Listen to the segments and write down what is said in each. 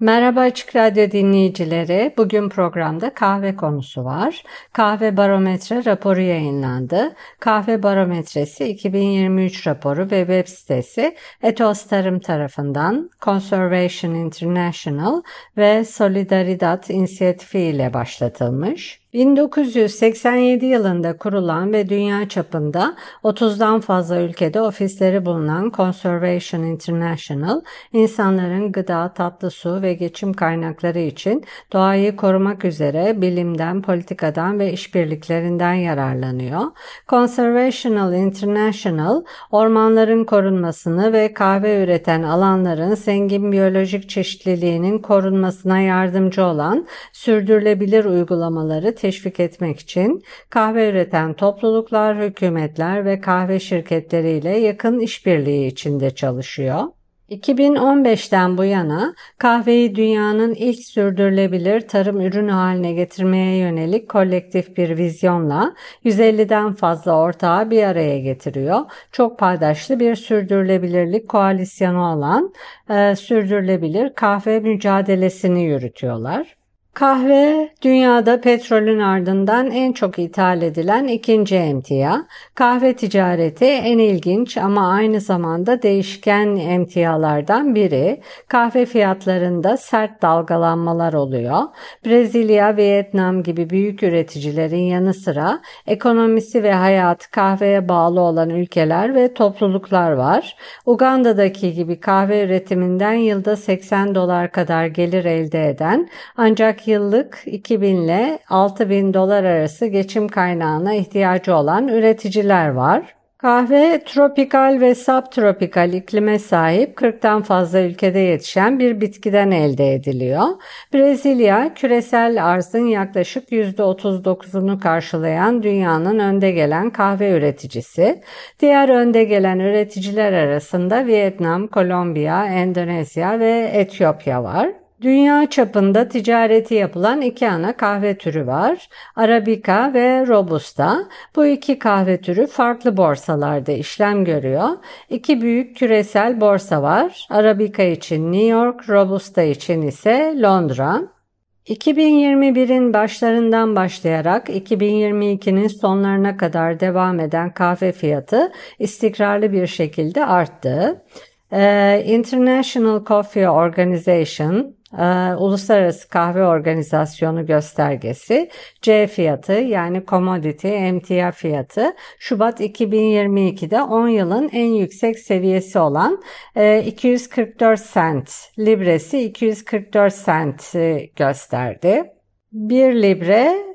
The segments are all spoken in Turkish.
Merhaba Açık Radyo dinleyicileri. Bugün programda kahve konusu var. Kahve Barometre raporu yayınlandı. Kahve Barometresi 2023 raporu ve web sitesi Etos Tarım tarafından Conservation International ve Solidaridad inisiyatifi ile başlatılmış. 1987 yılında kurulan ve dünya çapında 30'dan fazla ülkede ofisleri bulunan Conservation International, insanların gıda, tatlı su ve geçim kaynakları için doğayı korumak üzere bilimden, politikadan ve işbirliklerinden yararlanıyor. Conservational International, ormanların korunmasını ve kahve üreten alanların zengin biyolojik çeşitliliğinin korunmasına yardımcı olan sürdürülebilir uygulamaları teşvik etmek için kahve üreten topluluklar, hükümetler ve kahve şirketleriyle yakın işbirliği içinde çalışıyor. 2015'ten bu yana kahveyi dünyanın ilk sürdürülebilir tarım ürünü haline getirmeye yönelik kolektif bir vizyonla 150'den fazla ortağı bir araya getiriyor. Çok paydaşlı bir sürdürülebilirlik koalisyonu olan e, sürdürülebilir kahve mücadelesini yürütüyorlar. Kahve dünyada petrolün ardından en çok ithal edilen ikinci emtia. Kahve ticareti en ilginç ama aynı zamanda değişken emtialardan biri. Kahve fiyatlarında sert dalgalanmalar oluyor. Brezilya, Vietnam gibi büyük üreticilerin yanı sıra ekonomisi ve hayatı kahveye bağlı olan ülkeler ve topluluklar var. Uganda'daki gibi kahve üretiminden yılda 80 dolar kadar gelir elde eden ancak yıllık 2000 ile 6000 dolar arası geçim kaynağına ihtiyacı olan üreticiler var. Kahve tropikal ve subtropikal iklime sahip 40'tan fazla ülkede yetişen bir bitkiden elde ediliyor. Brezilya küresel arzın yaklaşık %39'unu karşılayan dünyanın önde gelen kahve üreticisi. Diğer önde gelen üreticiler arasında Vietnam, Kolombiya, Endonezya ve Etiyopya var. Dünya çapında ticareti yapılan iki ana kahve türü var. Arabica ve Robusta. Bu iki kahve türü farklı borsalarda işlem görüyor. İki büyük küresel borsa var. Arabica için New York, Robusta için ise Londra. 2021'in başlarından başlayarak 2022'nin sonlarına kadar devam eden kahve fiyatı istikrarlı bir şekilde arttı. Ee, International Coffee Organization e, Uluslararası Kahve Organizasyonu göstergesi C fiyatı yani commodity emtia fiyatı Şubat 2022'de 10 yılın en yüksek seviyesi olan e, 244 cent libresi 244 cent e, gösterdi. 1 libre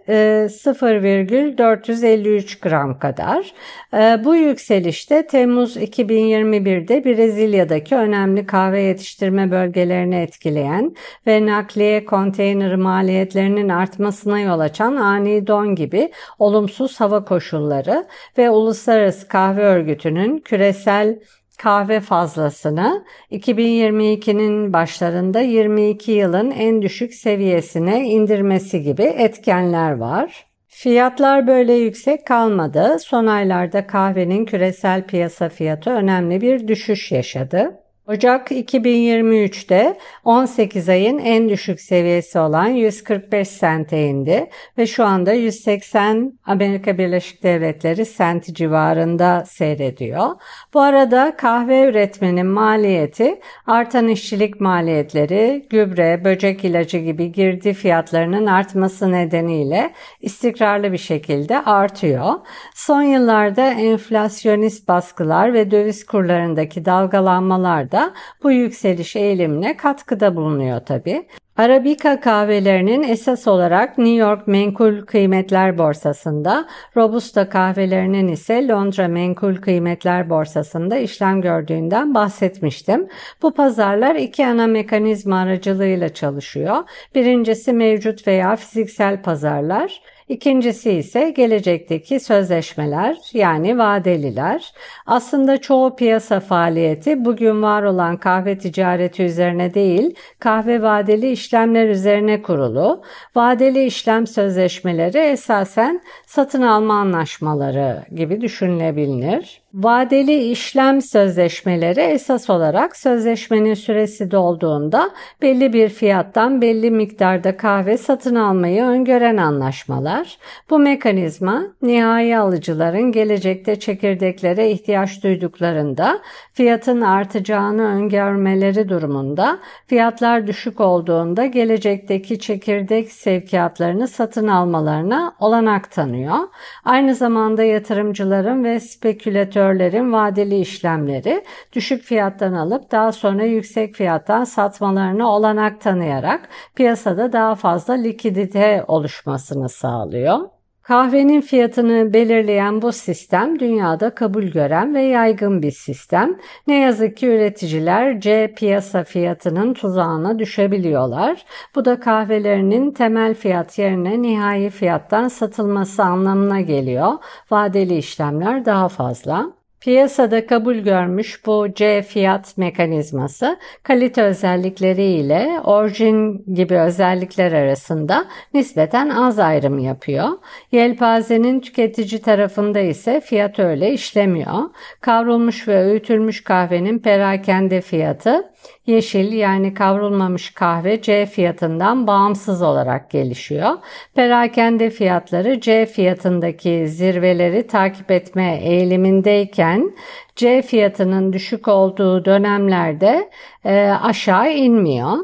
0,453 gram kadar. E, bu yükselişte Temmuz 2021'de Brezilya'daki önemli kahve yetiştirme bölgelerini etkileyen ve nakliye konteyner maliyetlerinin artmasına yol açan ani don gibi olumsuz hava koşulları ve Uluslararası Kahve Örgütü'nün küresel kahve fazlasını 2022'nin başlarında 22 yılın en düşük seviyesine indirmesi gibi etkenler var. Fiyatlar böyle yüksek kalmadı. Son aylarda kahvenin küresel piyasa fiyatı önemli bir düşüş yaşadı. Ocak 2023'te 18 ayın en düşük seviyesi olan 145 sente indi ve şu anda 180 Amerika Birleşik Devletleri senti civarında seyrediyor. Bu arada kahve üretmenin maliyeti artan işçilik maliyetleri, gübre, böcek ilacı gibi girdi fiyatlarının artması nedeniyle istikrarlı bir şekilde artıyor. Son yıllarda enflasyonist baskılar ve döviz kurlarındaki dalgalanmalar da bu yükseliş eğilimine katkıda bulunuyor tabi. Arabica kahvelerinin esas olarak New York Menkul Kıymetler Borsası'nda, Robusta kahvelerinin ise Londra Menkul Kıymetler Borsası'nda işlem gördüğünden bahsetmiştim. Bu pazarlar iki ana mekanizma aracılığıyla çalışıyor. Birincisi mevcut veya fiziksel pazarlar, İkincisi ise gelecekteki sözleşmeler yani vadeliler. Aslında çoğu piyasa faaliyeti bugün var olan kahve ticareti üzerine değil, kahve vadeli işlemler üzerine kurulu. Vadeli işlem sözleşmeleri esasen satın alma anlaşmaları gibi düşünülebilir. Vadeli işlem sözleşmeleri esas olarak sözleşmenin süresi dolduğunda belli bir fiyattan belli miktarda kahve satın almayı öngören anlaşmalar. Bu mekanizma nihai alıcıların gelecekte çekirdeklere ihtiyaç duyduklarında fiyatın artacağını öngörmeleri durumunda fiyatlar düşük olduğunda gelecekteki çekirdek sevkiyatlarını satın almalarına olanak tanıyor. Aynı zamanda yatırımcıların ve spekülatör operatörlerin vadeli işlemleri düşük fiyattan alıp daha sonra yüksek fiyattan satmalarına olanak tanıyarak piyasada daha fazla likidite oluşmasını sağlıyor. Kahvenin fiyatını belirleyen bu sistem dünyada kabul gören ve yaygın bir sistem. Ne yazık ki üreticiler C piyasa fiyatının tuzağına düşebiliyorlar. Bu da kahvelerinin temel fiyat yerine nihai fiyattan satılması anlamına geliyor. Vadeli işlemler daha fazla. Piyasada kabul görmüş bu C fiyat mekanizması kalite özellikleri ile orijin gibi özellikler arasında nispeten az ayrım yapıyor. Yelpazenin tüketici tarafında ise fiyat öyle işlemiyor. Kavrulmuş ve öğütülmüş kahvenin perakende fiyatı Yeşil yani kavrulmamış kahve C fiyatından bağımsız olarak gelişiyor. Perakende fiyatları C fiyatındaki zirveleri takip etme eğilimindeyken C fiyatının düşük olduğu dönemlerde e, aşağı inmiyor.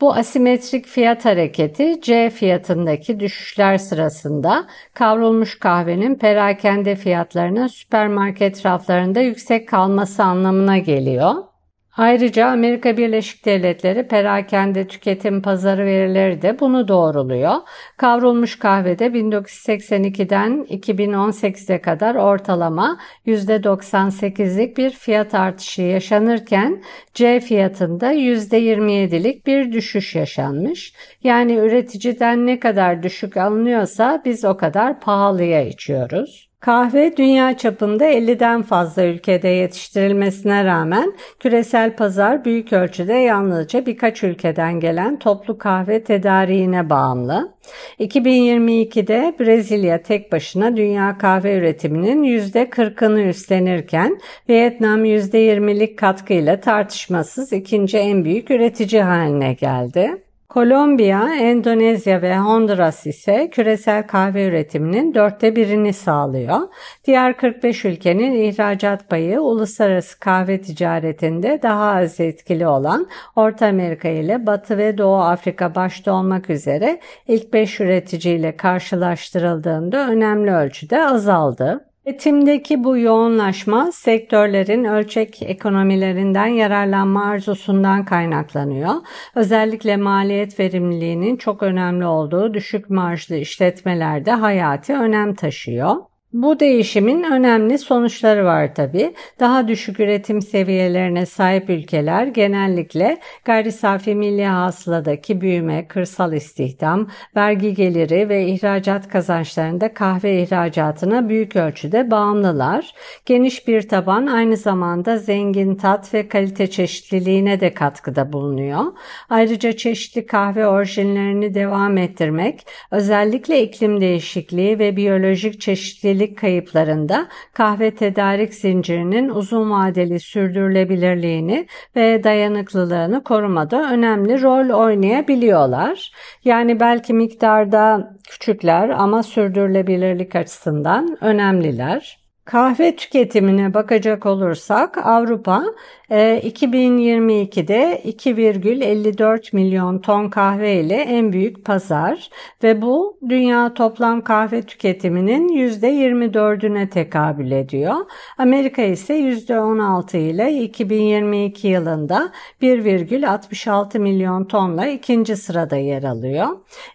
Bu asimetrik fiyat hareketi C fiyatındaki düşüşler sırasında kavrulmuş kahvenin perakende fiyatlarının süpermarket raflarında yüksek kalması anlamına geliyor. Ayrıca Amerika Birleşik Devletleri perakende tüketim pazarı verileri de bunu doğruluyor. Kavrulmuş kahvede 1982'den 2018'e kadar ortalama %98'lik bir fiyat artışı yaşanırken C fiyatında %27'lik bir düşüş yaşanmış. Yani üreticiden ne kadar düşük alınıyorsa biz o kadar pahalıya içiyoruz. Kahve dünya çapında 50'den fazla ülkede yetiştirilmesine rağmen küresel pazar büyük ölçüde yalnızca birkaç ülkeden gelen toplu kahve tedariğine bağımlı. 2022'de Brezilya tek başına dünya kahve üretiminin %40'ını üstlenirken Vietnam %20'lik katkıyla tartışmasız ikinci en büyük üretici haline geldi. Kolombiya, Endonezya ve Honduras ise küresel kahve üretiminin dörtte birini sağlıyor. Diğer 45 ülkenin ihracat payı uluslararası kahve ticaretinde daha az etkili olan Orta Amerika ile Batı ve Doğu Afrika başta olmak üzere ilk 5 üreticiyle karşılaştırıldığında önemli ölçüde azaldı. Üretimdeki bu yoğunlaşma sektörlerin ölçek ekonomilerinden yararlanma arzusundan kaynaklanıyor. Özellikle maliyet verimliliğinin çok önemli olduğu düşük marjlı işletmelerde hayati önem taşıyor. Bu değişimin önemli sonuçları var tabi. Daha düşük üretim seviyelerine sahip ülkeler genellikle gayri safi milli hasıladaki büyüme, kırsal istihdam, vergi geliri ve ihracat kazançlarında kahve ihracatına büyük ölçüde bağımlılar. Geniş bir taban aynı zamanda zengin tat ve kalite çeşitliliğine de katkıda bulunuyor. Ayrıca çeşitli kahve orijinlerini devam ettirmek, özellikle iklim değişikliği ve biyolojik çeşitlilik verimlilik kayıplarında kahve tedarik zincirinin uzun vadeli sürdürülebilirliğini ve dayanıklılığını korumada önemli rol oynayabiliyorlar. Yani belki miktarda küçükler ama sürdürülebilirlik açısından önemliler. Kahve tüketimine bakacak olursak Avrupa 2022'de e, 2,54 milyon ton kahve ile en büyük pazar ve bu dünya toplam kahve tüketiminin %24'üne tekabül ediyor. Amerika ise %16 ile 2022 yılında 1,66 milyon tonla ikinci sırada yer alıyor.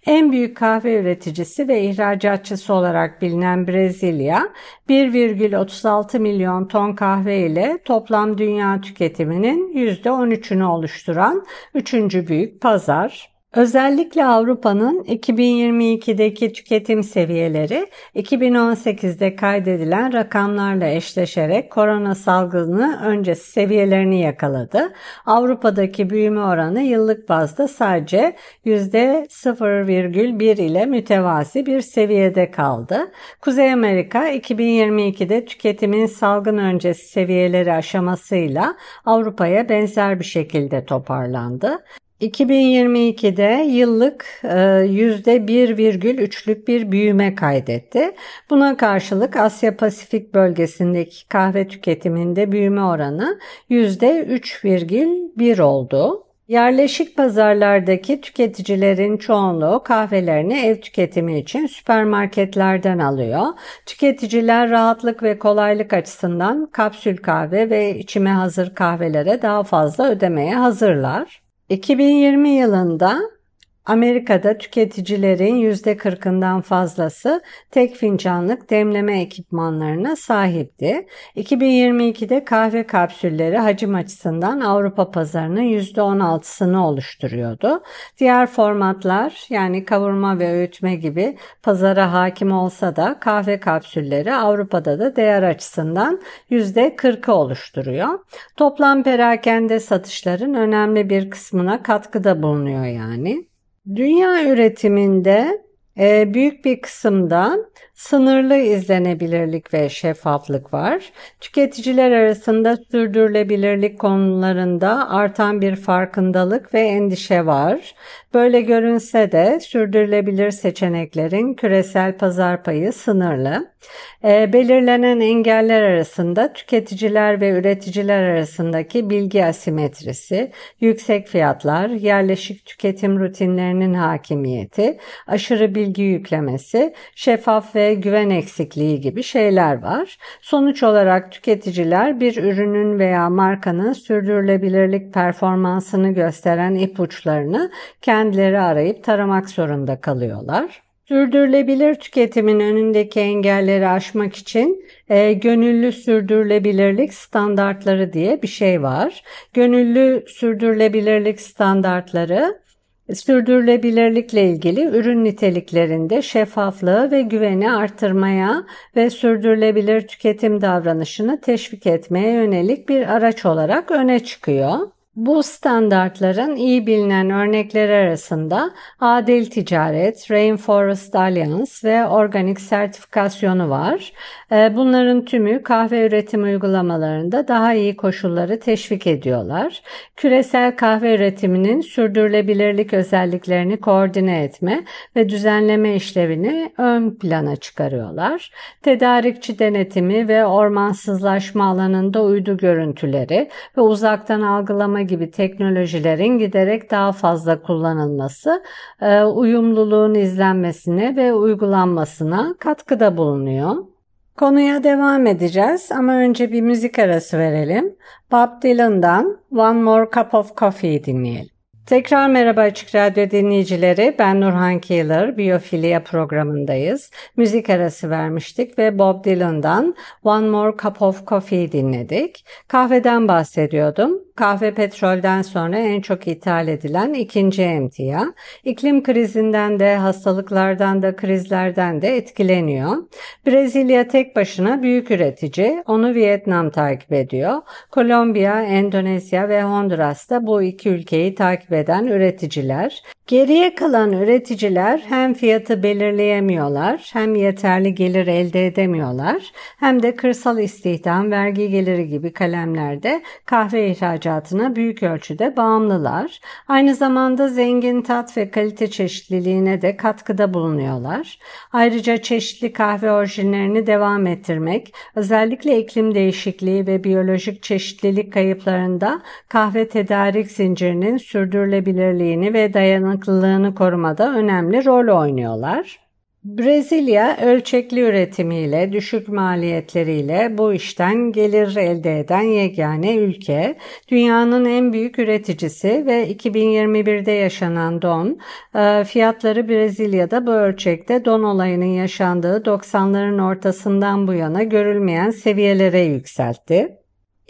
En büyük kahve üreticisi ve ihracatçısı olarak bilinen Brezilya 1,36 milyon ton kahve ile toplam dünya tüketiminin %13'ünü oluşturan üçüncü büyük pazar. Özellikle Avrupa'nın 2022'deki tüketim seviyeleri 2018'de kaydedilen rakamlarla eşleşerek korona salgını öncesi seviyelerini yakaladı. Avrupa'daki büyüme oranı yıllık bazda sadece %0,1 ile mütevazi bir seviyede kaldı. Kuzey Amerika 2022'de tüketimin salgın öncesi seviyeleri aşamasıyla Avrupa'ya benzer bir şekilde toparlandı. 2022'de yıllık %1,3'lük e, bir büyüme kaydetti. Buna karşılık Asya Pasifik bölgesindeki kahve tüketiminde büyüme oranı %3,1 oldu. Yerleşik pazarlardaki tüketicilerin çoğunluğu kahvelerini ev tüketimi için süpermarketlerden alıyor. Tüketiciler rahatlık ve kolaylık açısından kapsül kahve ve içime hazır kahvelere daha fazla ödemeye hazırlar. 2020 yılında Amerika'da tüketicilerin %40'ından fazlası tek fincanlık demleme ekipmanlarına sahipti. 2022'de kahve kapsülleri hacim açısından Avrupa pazarının %16'sını oluşturuyordu. Diğer formatlar yani kavurma ve öğütme gibi pazara hakim olsa da kahve kapsülleri Avrupa'da da değer açısından %40'ı oluşturuyor. Toplam perakende satışların önemli bir kısmına katkıda bulunuyor yani. Dünya üretiminde büyük bir kısımda sınırlı izlenebilirlik ve şeffaflık var. Tüketiciler arasında sürdürülebilirlik konularında artan bir farkındalık ve endişe var. Böyle görünse de sürdürülebilir seçeneklerin küresel pazar payı sınırlı. E, belirlenen engeller arasında tüketiciler ve üreticiler arasındaki bilgi asimetrisi, yüksek fiyatlar, yerleşik tüketim rutinlerinin hakimiyeti, aşırı bilgi yüklemesi, şeffaf ve güven eksikliği gibi şeyler var. Sonuç olarak tüketiciler bir ürünün veya markanın sürdürülebilirlik performansını gösteren ipuçlarını kendileri arayıp taramak zorunda kalıyorlar. Sürdürülebilir tüketimin önündeki engelleri aşmak için e, gönüllü sürdürülebilirlik standartları diye bir şey var. Gönüllü sürdürülebilirlik standartları sürdürülebilirlikle ilgili ürün niteliklerinde şeffaflığı ve güveni artırmaya ve sürdürülebilir tüketim davranışını teşvik etmeye yönelik bir araç olarak öne çıkıyor. Bu standartların iyi bilinen örnekleri arasında adil ticaret, Rainforest Alliance ve organik sertifikasyonu var. Ee, bunların tümü kahve üretim uygulamalarında daha iyi koşulları teşvik ediyorlar. Küresel kahve üretiminin sürdürülebilirlik özelliklerini koordine etme ve düzenleme işlevini ön plana çıkarıyorlar. Tedarikçi denetimi ve ormansızlaşma alanında uydu görüntüleri ve uzaktan algılama gibi teknolojilerin giderek daha fazla kullanılması e, uyumluluğun izlenmesine ve uygulanmasına katkıda bulunuyor. Konuya devam edeceğiz ama önce bir müzik arası verelim. Bob Dylan'dan One More Cup of Coffee dinleyelim. Tekrar merhaba Açık Radyo dinleyicileri. Ben Nurhan Keeler, Biyofilya programındayız. Müzik arası vermiştik ve Bob Dylan'dan One More Cup of Coffee dinledik. Kahveden bahsediyordum. Kahve petrolden sonra en çok ithal edilen ikinci emtia. İklim krizinden de hastalıklardan da krizlerden de etkileniyor. Brezilya tek başına büyük üretici. Onu Vietnam takip ediyor. Kolombiya, Endonezya ve Honduras da bu iki ülkeyi takip eden üreticiler. Geriye kalan üreticiler hem fiyatı belirleyemiyorlar, hem yeterli gelir elde edemiyorlar, hem de kırsal istihdam, vergi geliri gibi kalemlerde kahve ihracatına büyük ölçüde bağımlılar. Aynı zamanda zengin tat ve kalite çeşitliliğine de katkıda bulunuyorlar. Ayrıca çeşitli kahve orijinlerini devam ettirmek, özellikle iklim değişikliği ve biyolojik çeşitlilik kayıplarında kahve tedarik zincirinin sürdürülebilirliğini ve dayanıklılığını dayanıklılığını korumada önemli rol oynuyorlar. Brezilya ölçekli üretimiyle, düşük maliyetleriyle bu işten gelir elde eden yegane ülke. Dünyanın en büyük üreticisi ve 2021'de yaşanan don, e, fiyatları Brezilya'da bu ölçekte don olayının yaşandığı 90'ların ortasından bu yana görülmeyen seviyelere yükseltti.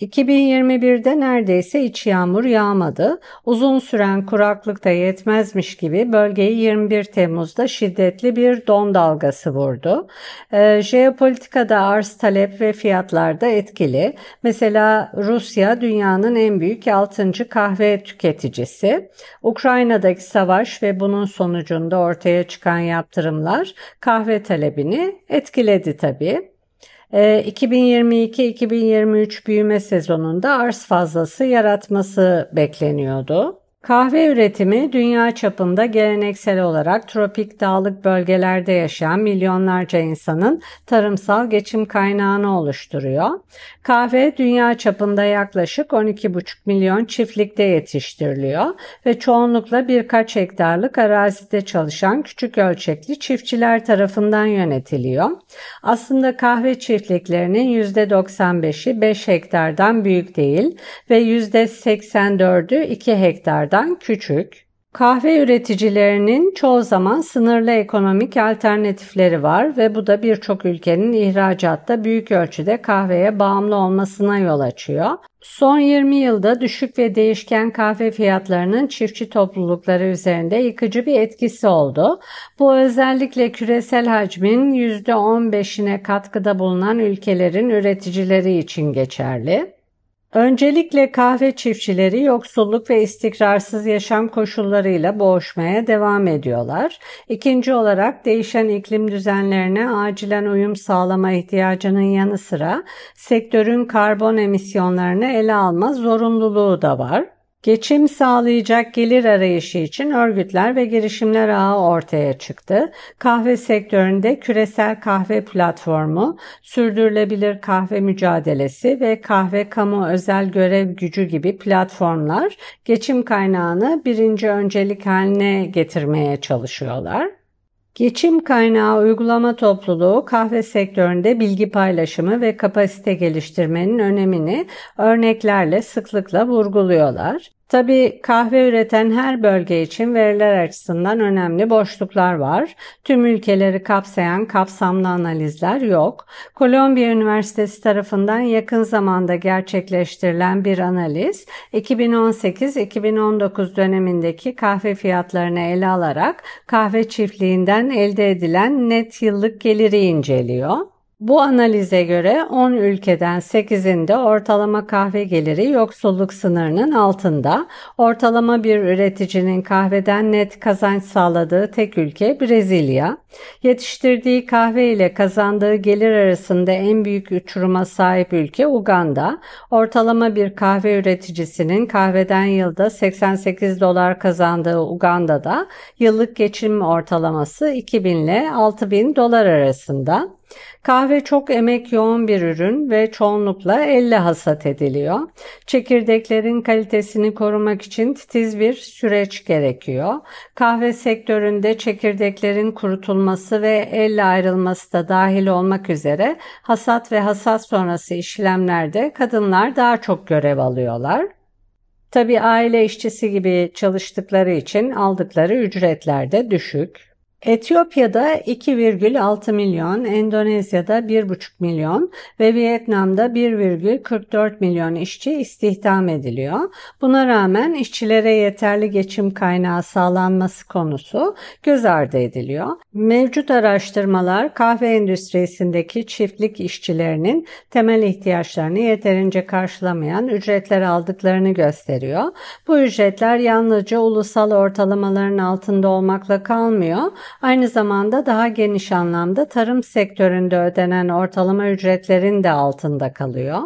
2021'de neredeyse hiç yağmur yağmadı. Uzun süren kuraklık da yetmezmiş gibi bölgeyi 21 Temmuz'da şiddetli bir don dalgası vurdu. E, jeopolitikada arz talep ve fiyatlarda etkili. Mesela Rusya dünyanın en büyük 6. kahve tüketicisi. Ukrayna'daki savaş ve bunun sonucunda ortaya çıkan yaptırımlar kahve talebini etkiledi tabii. 2022-2023 ee, büyüme sezonunda arz fazlası yaratması bekleniyordu. Kahve üretimi dünya çapında geleneksel olarak tropik dağlık bölgelerde yaşayan milyonlarca insanın tarımsal geçim kaynağını oluşturuyor. Kahve dünya çapında yaklaşık 12,5 milyon çiftlikte yetiştiriliyor ve çoğunlukla birkaç hektarlık arazide çalışan küçük ölçekli çiftçiler tarafından yönetiliyor. Aslında kahve çiftliklerinin %95'i 5 hektardan büyük değil ve %84'ü 2 hektardan küçük. Kahve üreticilerinin çoğu zaman sınırlı ekonomik alternatifleri var ve bu da birçok ülkenin ihracatta büyük ölçüde kahveye bağımlı olmasına yol açıyor. Son 20 yılda düşük ve değişken kahve fiyatlarının çiftçi toplulukları üzerinde yıkıcı bir etkisi oldu. Bu özellikle küresel hacmin %15'ine katkıda bulunan ülkelerin üreticileri için geçerli. Öncelikle kahve çiftçileri yoksulluk ve istikrarsız yaşam koşullarıyla boğuşmaya devam ediyorlar. İkinci olarak değişen iklim düzenlerine acilen uyum sağlama ihtiyacının yanı sıra sektörün karbon emisyonlarını ele alma zorunluluğu da var. Geçim sağlayacak gelir arayışı için örgütler ve girişimler ağı ortaya çıktı. Kahve sektöründe küresel kahve platformu, sürdürülebilir kahve mücadelesi ve kahve kamu özel görev gücü gibi platformlar geçim kaynağını birinci öncelik haline getirmeye çalışıyorlar. Geçim kaynağı uygulama topluluğu kahve sektöründe bilgi paylaşımı ve kapasite geliştirmenin önemini örneklerle sıklıkla vurguluyorlar. Tabi kahve üreten her bölge için veriler açısından önemli boşluklar var. Tüm ülkeleri kapsayan kapsamlı analizler yok. Kolombiya Üniversitesi tarafından yakın zamanda gerçekleştirilen bir analiz 2018-2019 dönemindeki kahve fiyatlarını ele alarak kahve çiftliğinden elde edilen net yıllık geliri inceliyor. Bu analize göre 10 ülkeden 8'inde ortalama kahve geliri yoksulluk sınırının altında. Ortalama bir üreticinin kahveden net kazanç sağladığı tek ülke Brezilya. Yetiştirdiği kahve ile kazandığı gelir arasında en büyük uçuruma sahip ülke Uganda. Ortalama bir kahve üreticisinin kahveden yılda 88 dolar kazandığı Uganda'da yıllık geçim ortalaması 2000 ile 6000 dolar arasında. Kahve çok emek yoğun bir ürün ve çoğunlukla elle hasat ediliyor. Çekirdeklerin kalitesini korumak için titiz bir süreç gerekiyor. Kahve sektöründe çekirdeklerin kurutulması ve elle ayrılması da dahil olmak üzere hasat ve hasat sonrası işlemlerde kadınlar daha çok görev alıyorlar. Tabi aile işçisi gibi çalıştıkları için aldıkları ücretler de düşük. Etiyopya'da 2,6 milyon, Endonezya'da 1,5 milyon ve Vietnam'da 1,44 milyon işçi istihdam ediliyor. Buna rağmen işçilere yeterli geçim kaynağı sağlanması konusu göz ardı ediliyor. Mevcut araştırmalar kahve endüstrisindeki çiftlik işçilerinin temel ihtiyaçlarını yeterince karşılamayan ücretler aldıklarını gösteriyor. Bu ücretler yalnızca ulusal ortalamaların altında olmakla kalmıyor Aynı zamanda daha geniş anlamda tarım sektöründe ödenen ortalama ücretlerin de altında kalıyor.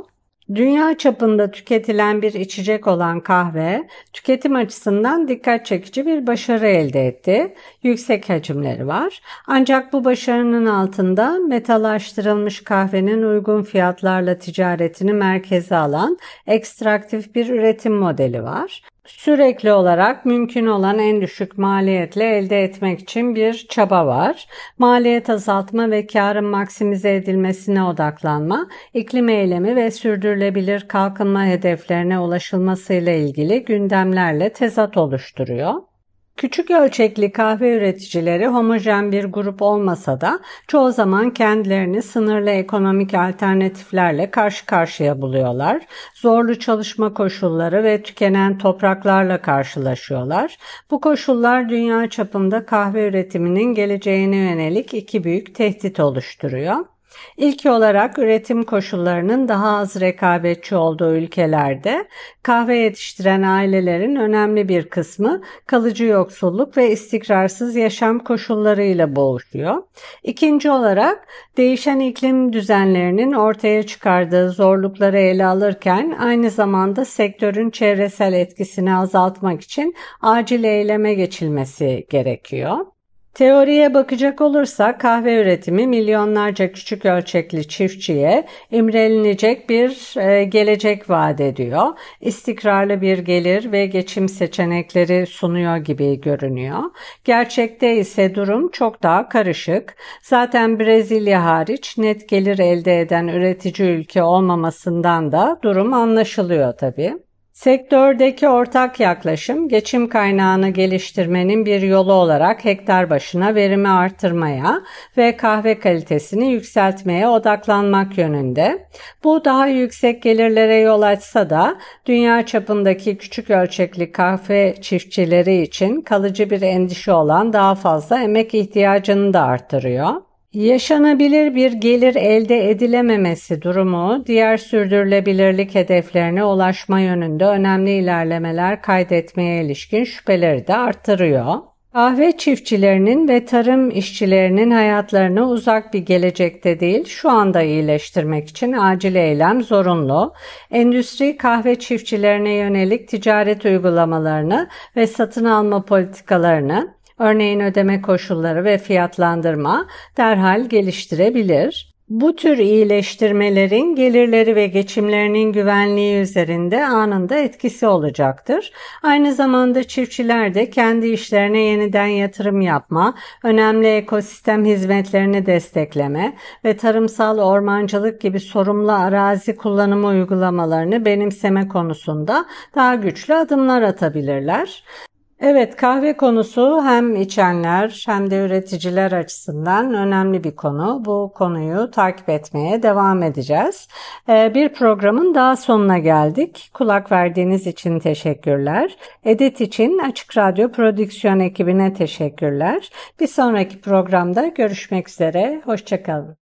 Dünya çapında tüketilen bir içecek olan kahve, tüketim açısından dikkat çekici bir başarı elde etti. Yüksek hacimleri var. Ancak bu başarının altında metalaştırılmış kahvenin uygun fiyatlarla ticaretini merkeze alan ekstraktif bir üretim modeli var sürekli olarak mümkün olan en düşük maliyetle elde etmek için bir çaba var. Maliyet azaltma ve karın maksimize edilmesine odaklanma, iklim eylemi ve sürdürülebilir kalkınma hedeflerine ulaşılmasıyla ilgili gündemlerle tezat oluşturuyor. Küçük ölçekli kahve üreticileri homojen bir grup olmasa da çoğu zaman kendilerini sınırlı ekonomik alternatiflerle karşı karşıya buluyorlar. Zorlu çalışma koşulları ve tükenen topraklarla karşılaşıyorlar. Bu koşullar dünya çapında kahve üretiminin geleceğine yönelik iki büyük tehdit oluşturuyor. İlk olarak üretim koşullarının daha az rekabetçi olduğu ülkelerde kahve yetiştiren ailelerin önemli bir kısmı kalıcı yoksulluk ve istikrarsız yaşam koşullarıyla boğuşuyor. İkinci olarak değişen iklim düzenlerinin ortaya çıkardığı zorlukları ele alırken aynı zamanda sektörün çevresel etkisini azaltmak için acil eyleme geçilmesi gerekiyor. Teoriye bakacak olursak kahve üretimi milyonlarca küçük ölçekli çiftçiye imrelenecek bir e, gelecek vaat ediyor. İstikrarlı bir gelir ve geçim seçenekleri sunuyor gibi görünüyor. Gerçekte ise durum çok daha karışık. Zaten Brezilya hariç net gelir elde eden üretici ülke olmamasından da durum anlaşılıyor tabii. Sektördeki ortak yaklaşım geçim kaynağını geliştirmenin bir yolu olarak hektar başına verimi artırmaya ve kahve kalitesini yükseltmeye odaklanmak yönünde. Bu daha yüksek gelirlere yol açsa da dünya çapındaki küçük ölçekli kahve çiftçileri için kalıcı bir endişe olan daha fazla emek ihtiyacını da artırıyor. Yaşanabilir bir gelir elde edilememesi durumu diğer sürdürülebilirlik hedeflerine ulaşma yönünde önemli ilerlemeler kaydetmeye ilişkin şüpheleri de arttırıyor. Kahve çiftçilerinin ve tarım işçilerinin hayatlarını uzak bir gelecekte değil, şu anda iyileştirmek için acil eylem zorunlu. Endüstri kahve çiftçilerine yönelik ticaret uygulamalarını ve satın alma politikalarını örneğin ödeme koşulları ve fiyatlandırma derhal geliştirebilir. Bu tür iyileştirmelerin gelirleri ve geçimlerinin güvenliği üzerinde anında etkisi olacaktır. Aynı zamanda çiftçiler de kendi işlerine yeniden yatırım yapma, önemli ekosistem hizmetlerini destekleme ve tarımsal ormancılık gibi sorumlu arazi kullanımı uygulamalarını benimseme konusunda daha güçlü adımlar atabilirler. Evet kahve konusu hem içenler hem de üreticiler açısından önemli bir konu. Bu konuyu takip etmeye devam edeceğiz. Ee, bir programın daha sonuna geldik. Kulak verdiğiniz için teşekkürler. Edit için Açık Radyo Prodüksiyon ekibine teşekkürler. Bir sonraki programda görüşmek üzere. Hoşçakalın.